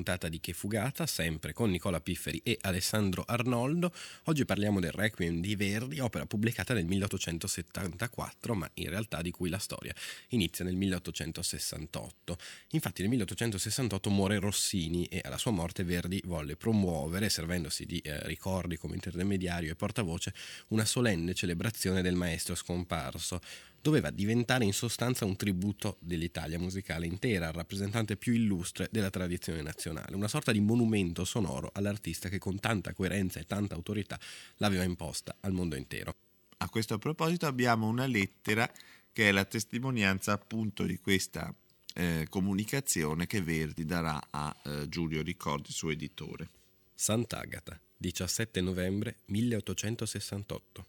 Puntata di Che Fugata, sempre con Nicola Pifferi e Alessandro Arnoldo. Oggi parliamo del Requiem di Verdi, opera pubblicata nel 1874, ma in realtà di cui la storia inizia nel 1868. Infatti nel 1868 muore Rossini e alla sua morte Verdi volle promuovere, servendosi di eh, ricordi come intermediario e portavoce, una solenne celebrazione del maestro scomparso doveva diventare in sostanza un tributo dell'Italia musicale intera, al rappresentante più illustre della tradizione nazionale, una sorta di monumento sonoro all'artista che con tanta coerenza e tanta autorità l'aveva imposta al mondo intero. A questo proposito abbiamo una lettera che è la testimonianza appunto di questa eh, comunicazione che Verdi darà a eh, Giulio Ricordi, suo editore. Sant'Agata, 17 novembre 1868.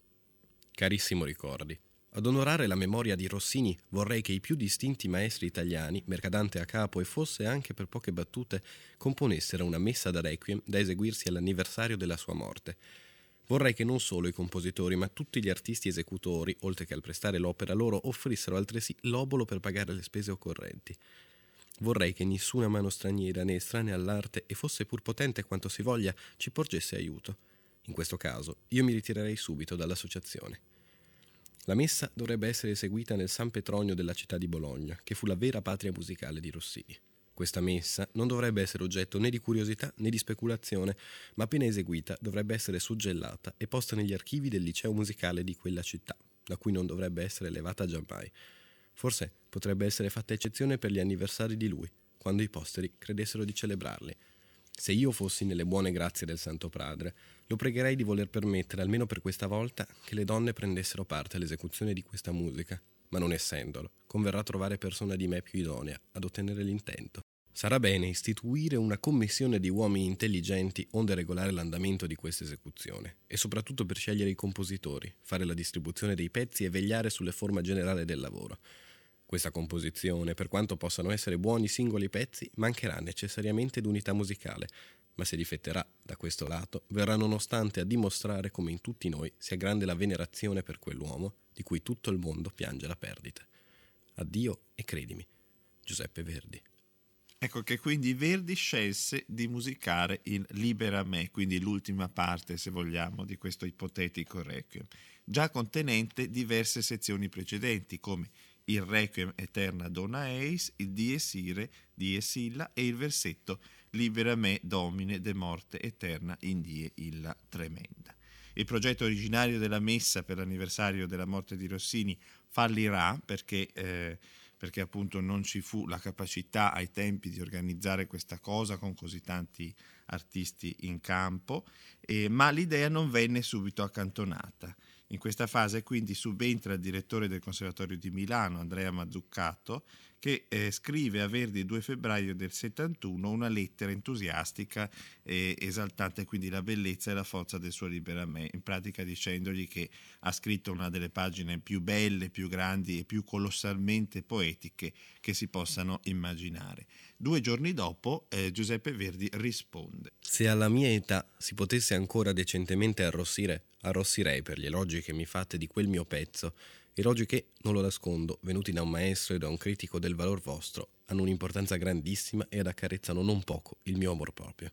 Carissimo Ricordi, ad onorare la memoria di Rossini vorrei che i più distinti maestri italiani, Mercadante a capo e fosse anche per poche battute, componessero una messa da requiem da eseguirsi all'anniversario della sua morte. Vorrei che non solo i compositori, ma tutti gli artisti esecutori, oltre che al prestare l'opera loro, offrissero altresì l'obolo per pagare le spese occorrenti. Vorrei che nessuna mano straniera né estranea all'arte, e fosse pur potente quanto si voglia, ci porgesse aiuto. In questo caso io mi ritirerei subito dall'associazione. La messa dovrebbe essere eseguita nel San Petronio della città di Bologna, che fu la vera patria musicale di Rossini. Questa messa non dovrebbe essere oggetto né di curiosità né di speculazione, ma appena eseguita dovrebbe essere suggellata e posta negli archivi del liceo musicale di quella città, da cui non dovrebbe essere levata giammai. Forse potrebbe essere fatta eccezione per gli anniversari di lui, quando i posteri credessero di celebrarli. Se io fossi nelle buone grazie del Santo Padre, lo pregherei di voler permettere, almeno per questa volta, che le donne prendessero parte all'esecuzione di questa musica, ma non essendolo, converrà trovare persona di me più idonea ad ottenere l'intento. Sarà bene istituire una commissione di uomini intelligenti onde regolare l'andamento di questa esecuzione e soprattutto per scegliere i compositori, fare la distribuzione dei pezzi e vegliare sulle forme generale del lavoro. Questa composizione, per quanto possano essere buoni singoli pezzi, mancherà necessariamente d'unità musicale, ma se difetterà da questo lato, verrà nonostante a dimostrare come in tutti noi sia grande la venerazione per quell'uomo di cui tutto il mondo piange la perdita. Addio e credimi. Giuseppe Verdi. Ecco che quindi Verdi scelse di musicare il Libera me, quindi l'ultima parte, se vogliamo, di questo ipotetico requiem, già contenente diverse sezioni precedenti, come il Requiem Eterna Dona Eis, il Dies Ire, Dies Illa e il versetto Libera me Domine de morte eterna in Die Illa Tremenda. Il progetto originario della messa per l'anniversario della morte di Rossini fallirà perché, eh, perché appunto non ci fu la capacità ai tempi di organizzare questa cosa con così tanti artisti in campo, eh, ma l'idea non venne subito accantonata. In questa fase quindi subentra il direttore del Conservatorio di Milano, Andrea Mazzuccato, che eh, scrive a Verdi il 2 febbraio del 71 una lettera entusiastica e esaltante quindi la bellezza e la forza del suo Libera Me, in pratica dicendogli che ha scritto una delle pagine più belle, più grandi e più colossalmente poetiche che si possano immaginare. Due giorni dopo eh, Giuseppe Verdi risponde. Se alla mia età si potesse ancora decentemente arrossire, arrossirei per gli elogi che mi fate di quel mio pezzo, elogi che, non lo nascondo, venuti da un maestro e da un critico del valor vostro, hanno un'importanza grandissima ed accarezzano non poco il mio amor proprio.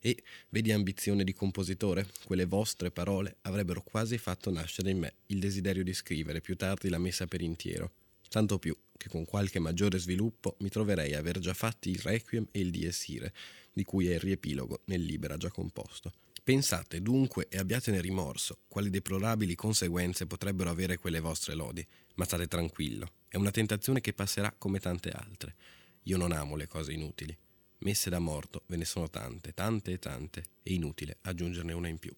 E, vedi ambizione di compositore, quelle vostre parole avrebbero quasi fatto nascere in me il desiderio di scrivere più tardi la messa per intiero, tanto più che con qualche maggiore sviluppo mi troverei a aver già fatti il Requiem e il Dies Irae, di cui è il riepilogo nel Libera già composto. Pensate dunque e abbiatene rimorso, quali deplorabili conseguenze potrebbero avere quelle vostre lodi, ma state tranquillo, è una tentazione che passerà come tante altre. Io non amo le cose inutili. Messe da morto ve ne sono tante, tante e tante, è inutile aggiungerne una in più.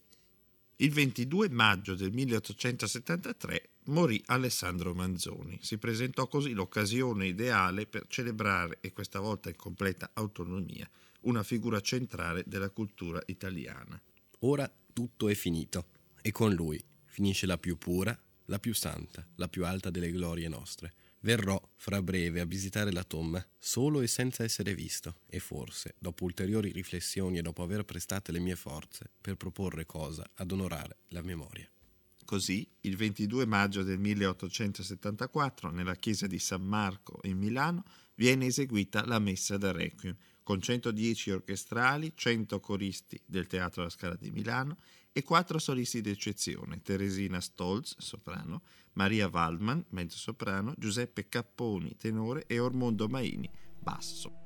Il 22 maggio del 1873 morì Alessandro Manzoni. Si presentò così l'occasione ideale per celebrare, e questa volta in completa autonomia, una figura centrale della cultura italiana. Ora tutto è finito e con lui finisce la più pura, la più santa, la più alta delle glorie nostre. Verrò fra breve a visitare la tomba, solo e senza essere visto, e forse, dopo ulteriori riflessioni e dopo aver prestate le mie forze, per proporre cosa ad onorare la memoria. Così, il 22 maggio del 1874, nella chiesa di San Marco in Milano, viene eseguita la messa da Requiem, con 110 orchestrali, 100 coristi del Teatro La Scala di Milano e quattro solisti d'eccezione, Teresina Stolz, soprano, Maria Waldman, mezzo soprano, Giuseppe Capponi, tenore e Ormondo Maini, basso.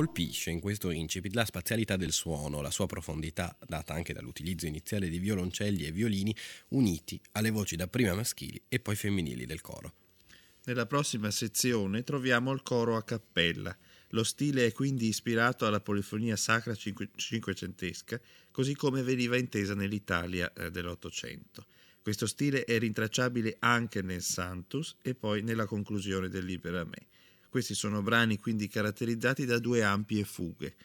Colpisce in questo incipit la spazialità del suono, la sua profondità, data anche dall'utilizzo iniziale di violoncelli e violini uniti alle voci dapprima maschili e poi femminili del coro. Nella prossima sezione troviamo il coro a cappella. Lo stile è quindi ispirato alla polifonia sacra cinquecentesca, così come veniva intesa nell'Italia eh, dell'Ottocento. Questo stile è rintracciabile anche nel Santus e poi nella conclusione del Libera Me. Questi sono brani quindi caratterizzati da due ampie fughe.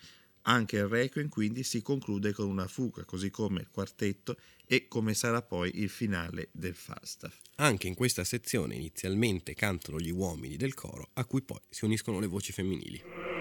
Anche il Requiem quindi si conclude con una fuga, così come il quartetto e come sarà poi il finale del Falstaff. Anche in questa sezione inizialmente cantano gli uomini del coro, a cui poi si uniscono le voci femminili.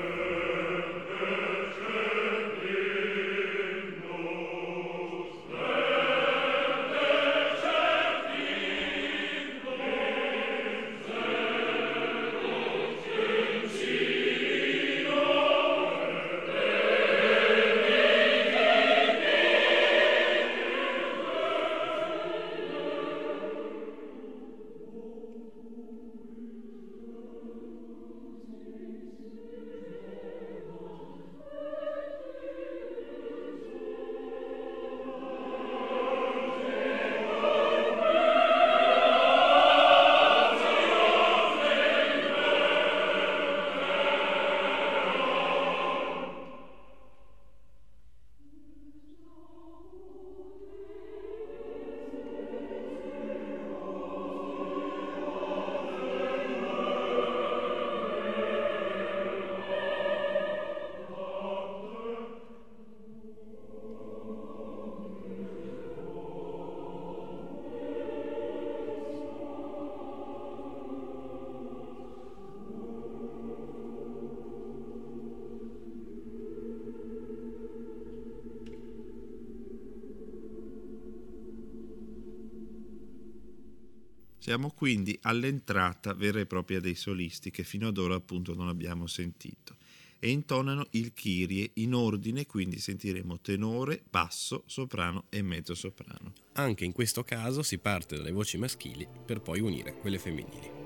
Siamo quindi all'entrata vera e propria dei solisti che fino ad ora appunto non abbiamo sentito e intonano il Kyrie in ordine, quindi sentiremo tenore, basso, soprano e mezzo soprano. Anche in questo caso si parte dalle voci maschili per poi unire quelle femminili.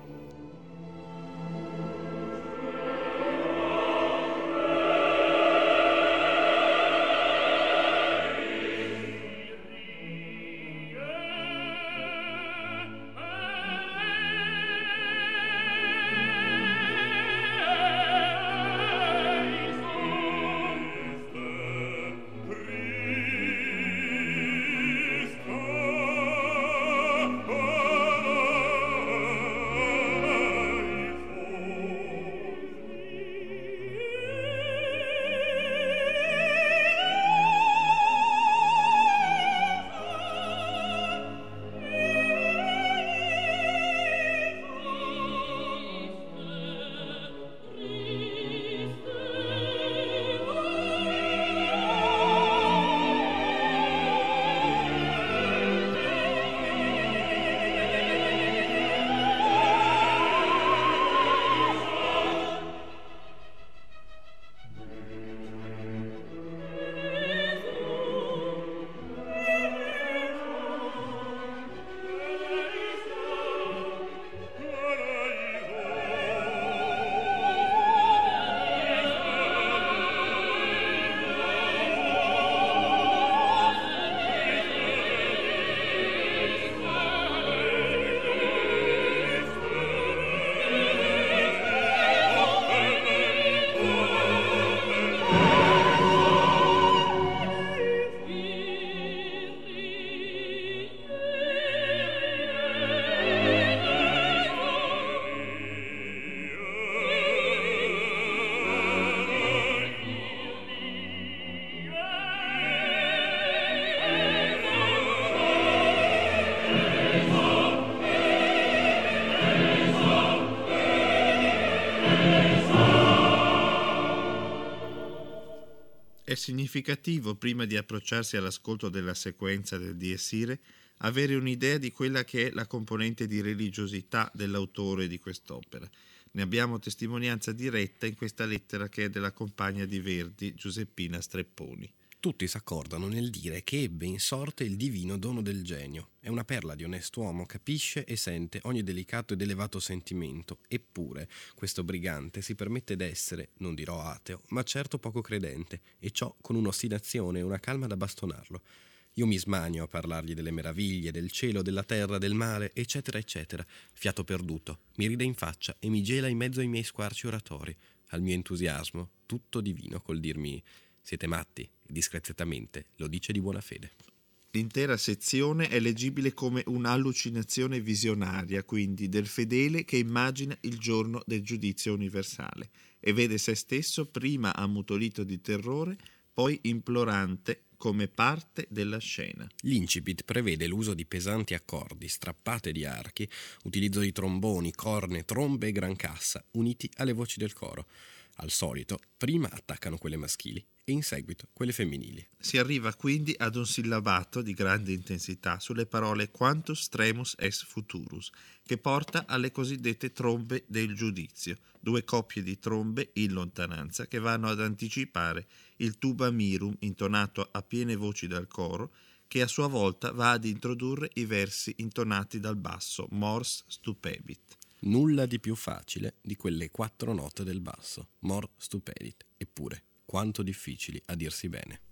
Significativo, prima di approcciarsi all'ascolto della sequenza del Dies Irae, avere un'idea di quella che è la componente di religiosità dell'autore di quest'opera. Ne abbiamo testimonianza diretta in questa lettera che è della compagna di Verdi, Giuseppina Strepponi. Tutti s'accordano nel dire che ebbe in sorte il divino dono del genio. È una perla di onest'uomo, capisce e sente ogni delicato ed elevato sentimento. Eppure, questo brigante si permette d'essere, non dirò ateo, ma certo poco credente, e ciò con un'ostinazione e una calma da bastonarlo. Io mi smanio a parlargli delle meraviglie, del cielo, della terra, del mare, eccetera, eccetera. Fiato perduto, mi ride in faccia e mi gela in mezzo ai miei squarci oratori. Al mio entusiasmo, tutto divino col dirmi siete matti, discreziatamente lo dice di buona fede. L'intera sezione è leggibile come un'allucinazione visionaria, quindi del fedele che immagina il giorno del giudizio universale e vede se stesso prima ammutolito di terrore, poi implorante come parte della scena. L'incipit prevede l'uso di pesanti accordi, strappate di archi, utilizzo di tromboni, corne, trombe e gran cassa, uniti alle voci del coro. Al solito, prima attaccano quelle maschili e in seguito quelle femminili. Si arriva quindi ad un sillabato di grande intensità sulle parole quantus tremus es futurus, che porta alle cosiddette trombe del giudizio, due coppie di trombe in lontananza che vanno ad anticipare il tuba mirum intonato a piene voci dal coro, che a sua volta va ad introdurre i versi intonati dal basso, mors stupebit. Nulla di più facile di quelle quattro note del basso, mor stupedit, eppure quanto difficili a dirsi bene.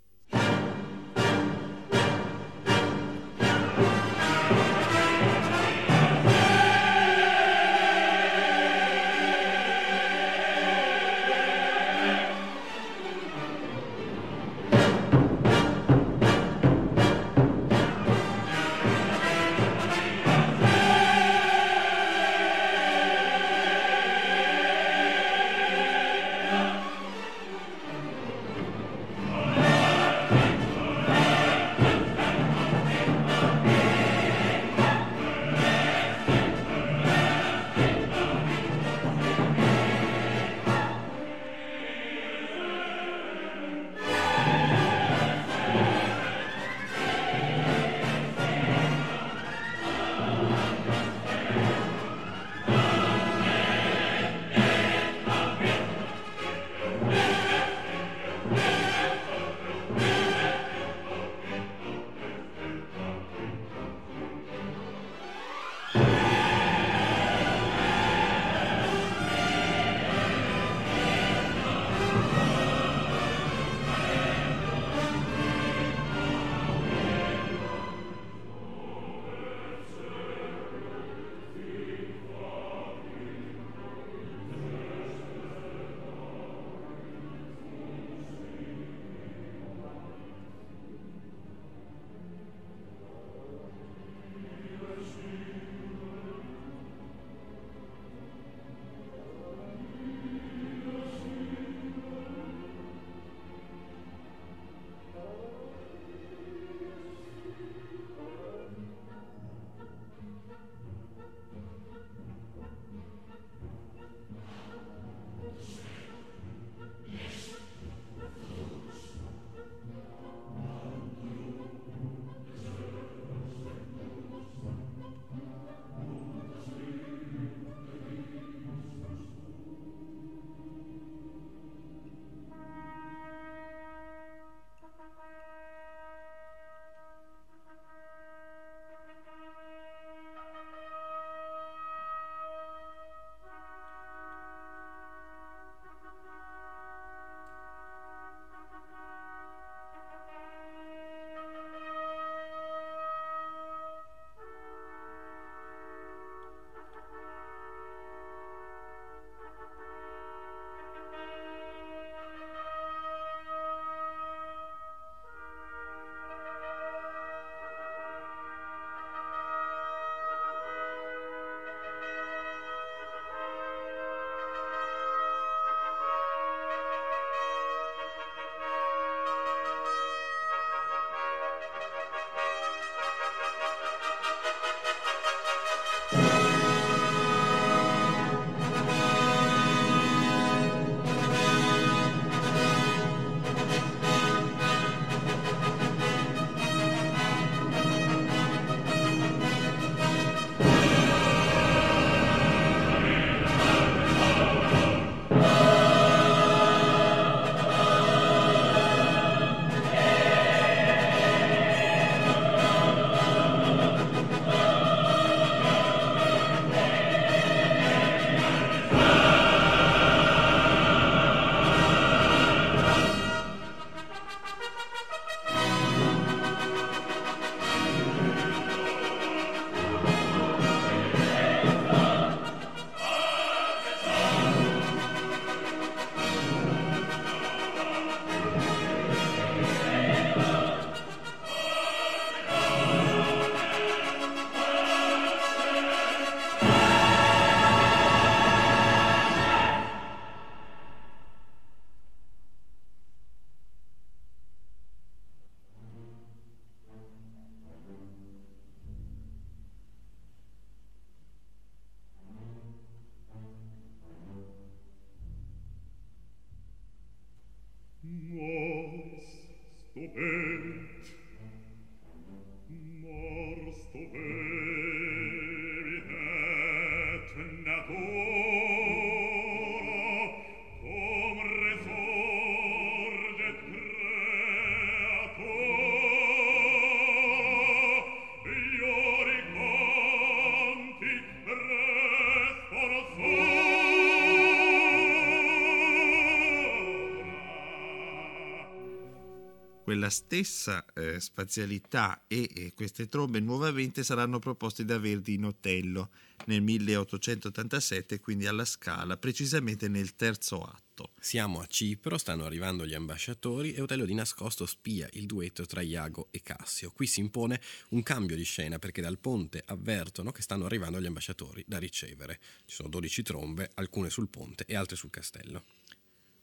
Stessa eh, spazialità e, e, queste trombe nuovamente saranno proposte da Verdi in Otello nel 1887, quindi alla Scala, precisamente nel terzo atto. Siamo a Cipro, stanno arrivando gli ambasciatori e Otello di nascosto spia il duetto tra Iago e Cassio. Qui si impone un cambio di scena perché dal ponte avvertono che stanno arrivando gli ambasciatori da ricevere. Ci sono 12 trombe, alcune sul ponte e altre sul castello.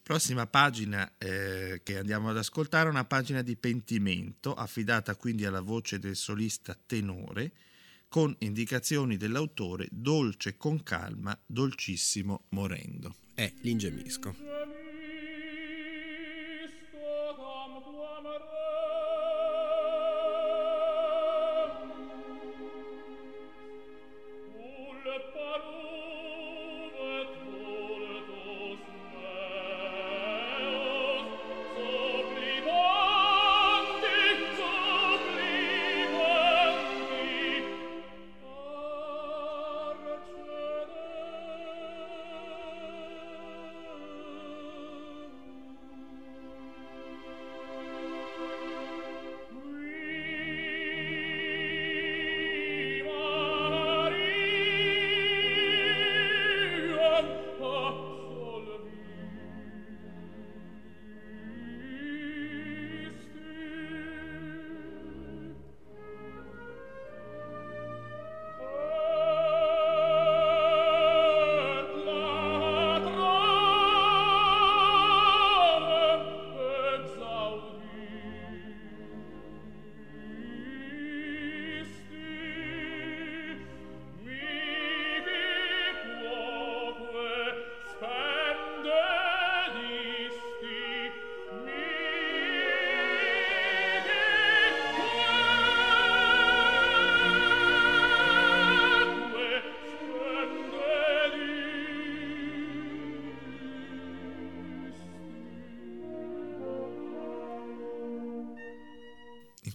Prossima pagina eh, che andiamo ad ascoltare è una pagina di pentimento, affidata quindi alla voce del solista tenore, con indicazioni dell'autore dolce con calma, dolcissimo morendo. È l'ingemisco.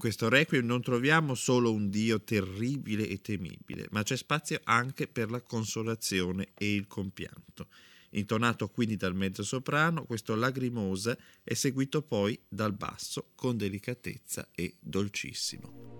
Questo requiem non troviamo solo un Dio terribile e temibile, ma c'è spazio anche per la consolazione e il compianto. Intonato quindi dal mezzo soprano, questo lagrimosa è seguito poi dal basso con delicatezza e dolcissimo.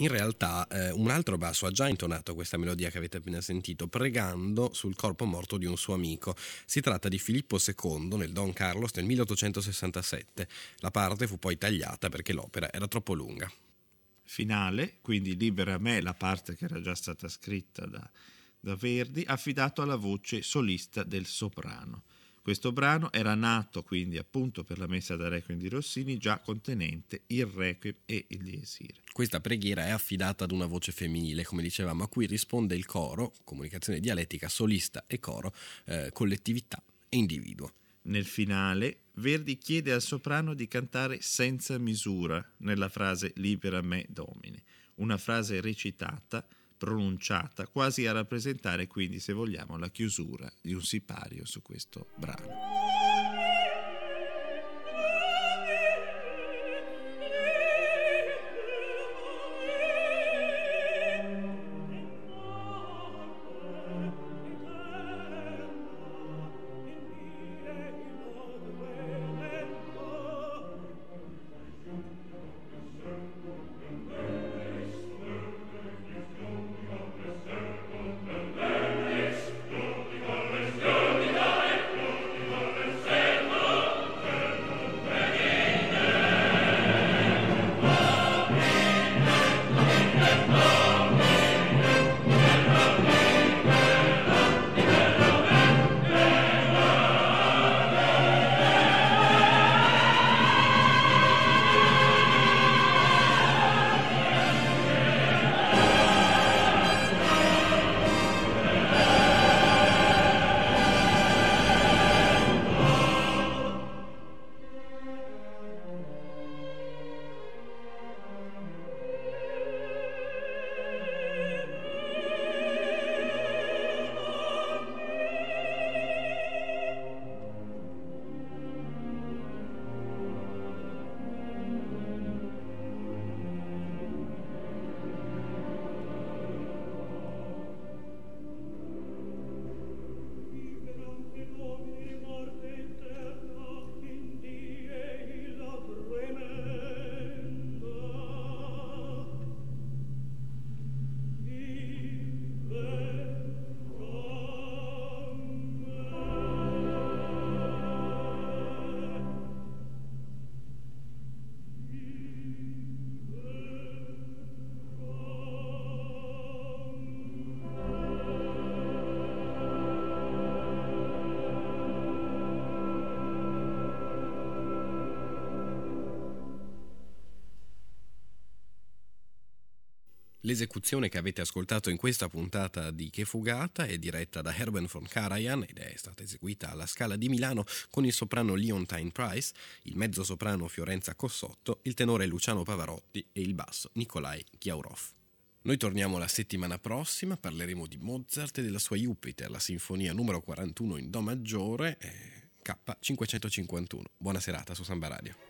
In realtà eh, un altro basso ha già intonato questa melodia che avete appena sentito, pregando sul corpo morto di un suo amico. Si tratta di Filippo II nel Don Carlos nel 1867. La parte fu poi tagliata perché l'opera era troppo lunga. Finale, quindi libera me la parte che era già stata scritta da, da Verdi, affidato alla voce solista del soprano. Questo brano era nato quindi appunto per la messa da Requiem di Rossini, già contenente il Requiem e il Diesire. Questa preghiera è affidata ad una voce femminile, come dicevamo, a cui risponde il coro, comunicazione dialettica, solista e coro, eh, collettività e individuo. Nel finale, Verdi chiede al soprano di cantare senza misura nella frase Libera me Domine, una frase recitata pronunciata, quasi a rappresentare quindi, se vogliamo, la chiusura di un sipario su questo brano. L'esecuzione che avete ascoltato in questa puntata di Che Fugata è diretta da Herben von Karajan ed è stata eseguita alla Scala di Milano con il soprano Leontine Price, il mezzo soprano Fiorenza Cossotto, il tenore Luciano Pavarotti e il basso Nikolai Chiaurov. Noi torniamo la settimana prossima, parleremo di Mozart e della sua Jupiter, la sinfonia numero 41 in Do maggiore, eh, K551. Buona serata su Samba Radio.